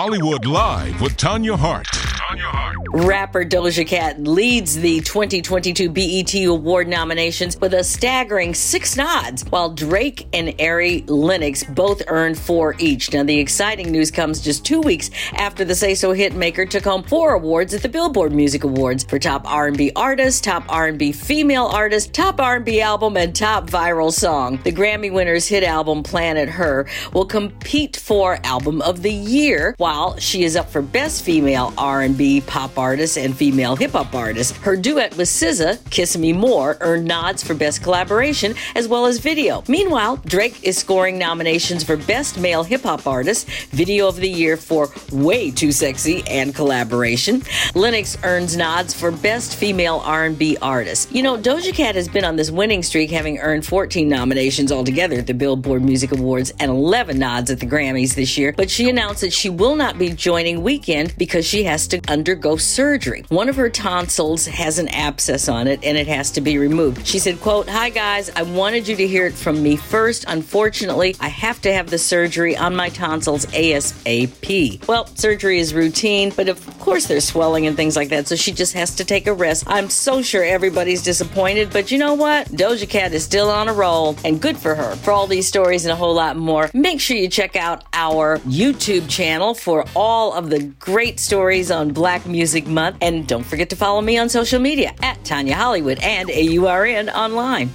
Hollywood Live with Tanya Hart. Rapper Doja Cat leads the 2022 BET Award nominations with a staggering six nods, while Drake and Ari Lennox both earned four each. Now, the exciting news comes just two weeks after the Say So hitmaker took home four awards at the Billboard Music Awards for Top R&B Artist, Top R&B Female Artist, Top R&B Album, and Top Viral Song. The Grammy winners hit album Planet Her will compete for Album of the Year, while she is up for Best Female R&B Pop artist and female hip hop artist. Her duet with SZA, Kiss Me More, earned nods for Best Collaboration as well as Video. Meanwhile, Drake is scoring nominations for Best Male Hip Hop Artist, Video of the Year for Way Too Sexy and Collaboration. Lennox earns nods for Best Female R&B Artist. You know, Doja Cat has been on this winning streak, having earned 14 nominations altogether at the Billboard Music Awards and 11 nods at the Grammys this year. But she announced that she will not be joining Weeknd because she has to undergo surgery. One of her tonsils has an abscess on it and it has to be removed. She said, quote, Hi guys, I wanted you to hear it from me first. Unfortunately, I have to have the surgery on my tonsils ASAP. Well, surgery is routine, but of course there's swelling and things like that, so she just has to take a rest. I'm so sure everybody's disappointed, but you know what? Doja Cat is still on a roll and good for her. For all these stories and a whole lot more, make sure you check out our YouTube channel for all of the great stories on Black Music Month. And don't forget to follow me on social media at Tanya Hollywood and AURN online.